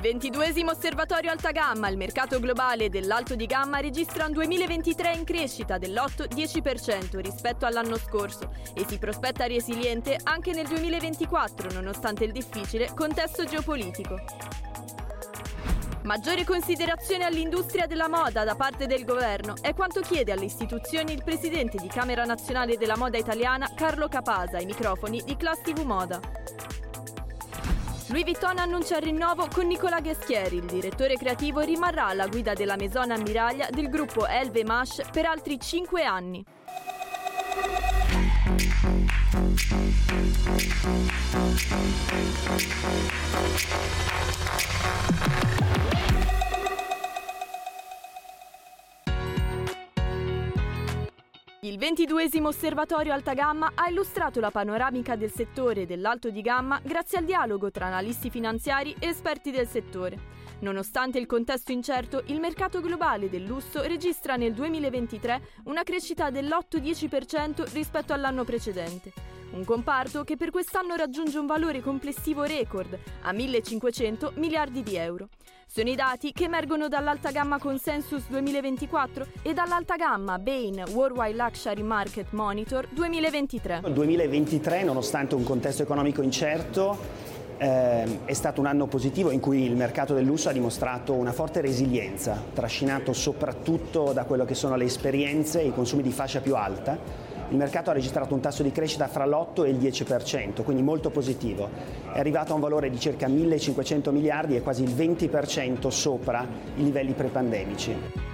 22 osservatorio alta gamma, il mercato globale dell'alto di gamma registra un 2023 in crescita dell'8-10% rispetto all'anno scorso e si prospetta resiliente anche nel 2024 nonostante il difficile contesto geopolitico. Maggiore considerazione all'industria della moda da parte del governo è quanto chiede alle istituzioni il presidente di Camera Nazionale della Moda Italiana Carlo Capasa ai microfoni di Class TV Moda. Louis Vuitton annuncia il rinnovo con Nicola Gheschieri, il direttore creativo rimarrà alla guida della Maison Ammiraglia del gruppo Elve Mash per altri 5 anni. Il 22 Osservatorio Alta Gamma ha illustrato la panoramica del settore dell'alto di gamma grazie al dialogo tra analisti finanziari e esperti del settore. Nonostante il contesto incerto, il mercato globale del lusso registra nel 2023 una crescita dell'8-10% rispetto all'anno precedente. Un comparto che per quest'anno raggiunge un valore complessivo record a 1.500 miliardi di euro. Sono i dati che emergono dall'alta gamma Consensus 2024 e dall'alta gamma Bain Worldwide Luxury Market Monitor 2023. Il 2023, nonostante un contesto economico incerto, eh, è stato un anno positivo in cui il mercato del lusso ha dimostrato una forte resilienza, trascinato soprattutto da quello che sono le esperienze e i consumi di fascia più alta il mercato ha registrato un tasso di crescita fra l'8 e il 10%, quindi molto positivo. È arrivato a un valore di circa 1.500 miliardi e quasi il 20% sopra i livelli prepandemici.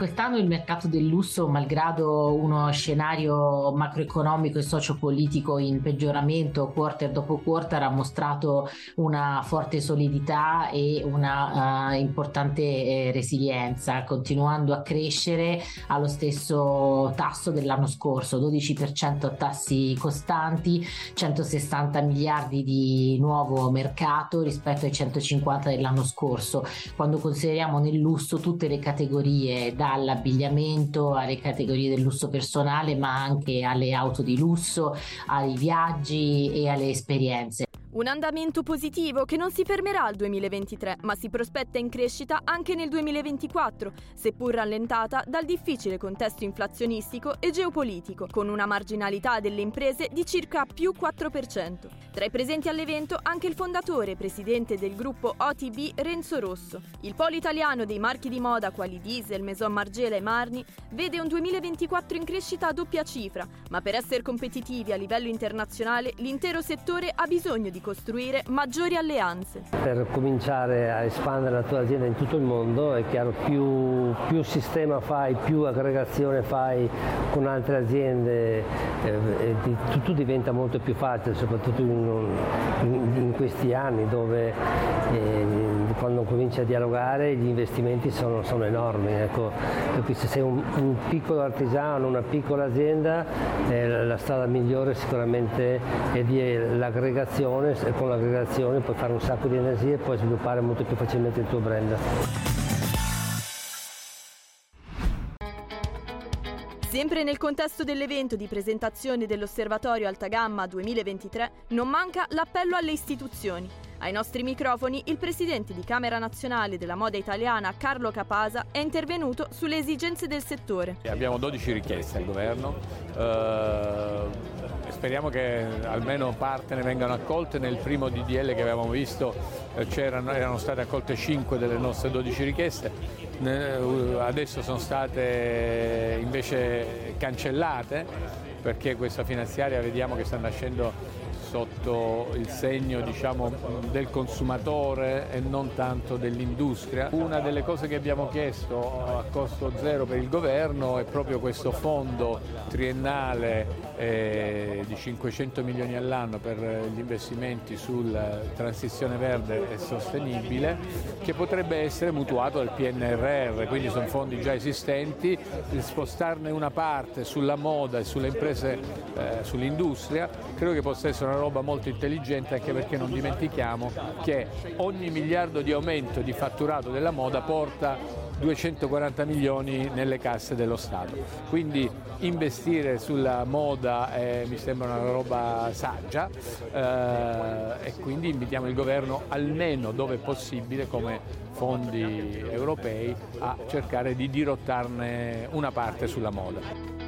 Quest'anno il mercato del lusso, malgrado uno scenario macroeconomico e sociopolitico in peggioramento quarter dopo quarter, ha mostrato una forte solidità e una uh, importante eh, resilienza, continuando a crescere allo stesso tasso dell'anno scorso, 12% a tassi costanti, 160 miliardi di nuovo mercato rispetto ai 150 dell'anno scorso. Quando consideriamo nel lusso tutte le categorie dall'abbigliamento alle categorie del lusso personale, ma anche alle auto di lusso, ai viaggi e alle esperienze. Un andamento positivo che non si fermerà al 2023, ma si prospetta in crescita anche nel 2024, seppur rallentata dal difficile contesto inflazionistico e geopolitico, con una marginalità delle imprese di circa più 4%. Tra i presenti all'evento anche il fondatore e presidente del gruppo OTB Renzo Rosso. Il polo italiano dei marchi di moda quali Diesel, Maison Margiela e Marni vede un 2024 in crescita a doppia cifra, ma per essere competitivi a livello internazionale l'intero settore ha bisogno di costruire maggiori alleanze. Per cominciare a espandere la tua azienda in tutto il mondo è chiaro più, più sistema fai, più aggregazione fai con altre aziende, eh, tutto diventa molto più facile, soprattutto in, in, in questi anni dove eh, quando cominci a dialogare gli investimenti sono, sono enormi. Ecco, se sei un, un, piccolo artigiano, una piccola azienda, eh, la strada migliore sicuramente è di l'aggregazione e con l'aggregazione puoi fare un sacco di energie e puoi sviluppare molto più facilmente il tuo brand. Sempre nel contesto dell'evento di presentazione dell'Osservatorio Alta Gamma 2023 non manca l'appello alle istituzioni. Ai nostri microfoni il presidente di Camera Nazionale della Moda Italiana Carlo Capasa è intervenuto sulle esigenze del settore. Abbiamo 12 richieste al governo. Uh speriamo che almeno parte ne vengano accolte. Nel primo DDL che avevamo visto eh, erano state accolte 5 delle nostre 12 richieste, adesso sono state invece cancellate perché questa finanziaria vediamo che sta nascendo sotto il segno diciamo, del consumatore e non tanto dell'industria. Una delle cose che abbiamo chiesto a costo zero per il governo è proprio questo fondo triennale eh, di 500 milioni all'anno per gli investimenti sulla transizione verde e sostenibile che potrebbe essere mutuato dal PNRR, quindi sono fondi già esistenti, spostarne una parte sulla moda e sulle imprese, eh, sull'industria, credo che possa essere una roba molto intelligente anche perché non dimentichiamo che ogni miliardo di aumento di fatturato della moda porta 240 milioni nelle casse dello Stato. Quindi investire sulla moda eh, mi sembra una roba saggia eh, e quindi invitiamo il governo almeno dove è possibile come fondi europei a cercare di dirottarne una parte sulla moda.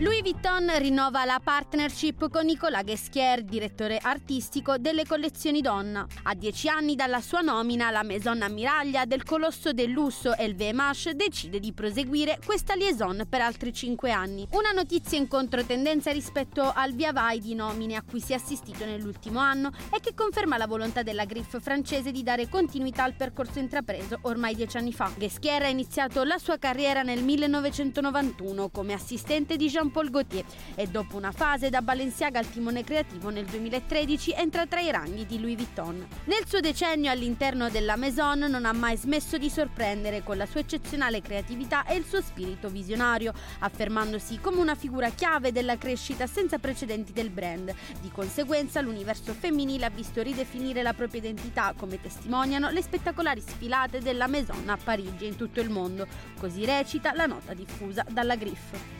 Louis Vuitton rinnova la partnership con Nicolas Ghesquier, direttore artistico delle collezioni Donna. A dieci anni dalla sua nomina, la Maison Ammiraglia del colosso del lusso LVMH decide di proseguire questa liaison per altri cinque anni. Una notizia in controtendenza rispetto al via vai di nomine a cui si è assistito nell'ultimo anno e che conferma la volontà della Griff francese di dare continuità al percorso intrapreso ormai dieci anni fa. Ghesquier ha iniziato la sua carriera nel 1991 come assistente di Jean Jean-Paul Gaultier e dopo una fase da Balenciaga al timone creativo nel 2013 entra tra i ranghi di Louis Vuitton. Nel suo decennio all'interno della Maison non ha mai smesso di sorprendere con la sua eccezionale creatività e il suo spirito visionario, affermandosi come una figura chiave della crescita senza precedenti del brand. Di conseguenza l'universo femminile ha visto ridefinire la propria identità, come testimoniano le spettacolari sfilate della Maison a Parigi e in tutto il mondo. Così recita la nota diffusa dalla Griff.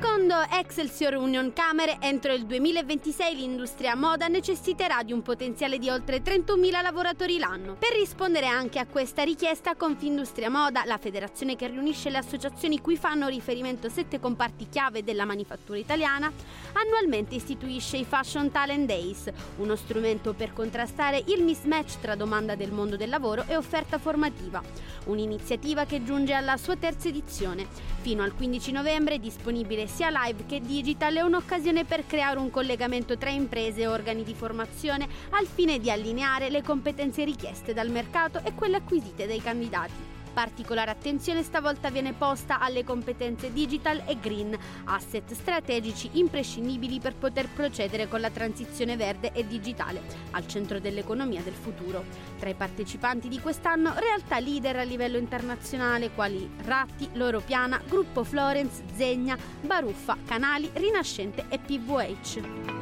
Click on Secondo Excelsior Union Camere, entro il 2026 l'industria moda necessiterà di un potenziale di oltre 31.000 lavoratori l'anno. Per rispondere anche a questa richiesta, Confindustria Moda, la federazione che riunisce le associazioni cui fanno riferimento sette comparti chiave della manifattura italiana, annualmente istituisce i Fashion Talent Days, uno strumento per contrastare il mismatch tra domanda del mondo del lavoro e offerta formativa. Un'iniziativa che giunge alla sua terza edizione. Fino al 15 novembre è disponibile sia live che digital è un'occasione per creare un collegamento tra imprese e organi di formazione al fine di allineare le competenze richieste dal mercato e quelle acquisite dai candidati. Particolare attenzione stavolta viene posta alle competenze digital e green, asset strategici imprescindibili per poter procedere con la transizione verde e digitale, al centro dell'economia del futuro. Tra i partecipanti di quest'anno, realtà leader a livello internazionale quali Ratti, Loro Piana, Gruppo Florence, Zegna, Baruffa, Canali, Rinascente e PVH.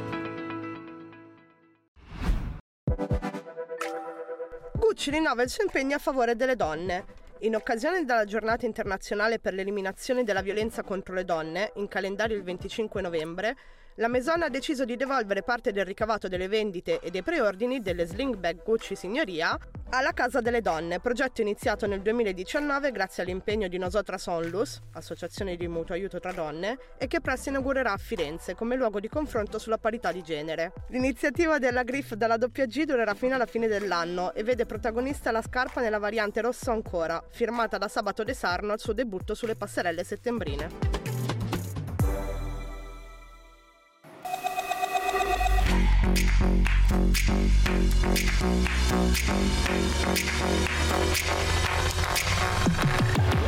Gucci rinnova il suo impegno a favore delle donne. In occasione della giornata internazionale per l'eliminazione della violenza contro le donne, in calendario il 25 novembre, la Maison ha deciso di devolvere parte del ricavato delle vendite e dei preordini delle Sling Bag Gucci Signoria alla Casa delle Donne, progetto iniziato nel 2019 grazie all'impegno di Nosotra Sonlus, associazione di mutuo aiuto tra donne, e che presto inaugurerà a Firenze come luogo di confronto sulla parità di genere. L'iniziativa della Griff dalla WG durerà fino alla fine dell'anno e vede protagonista la scarpa nella variante rosso ancora, firmata da Sabato De Sarno al suo debutto sulle passerelle settembrine. Thank you.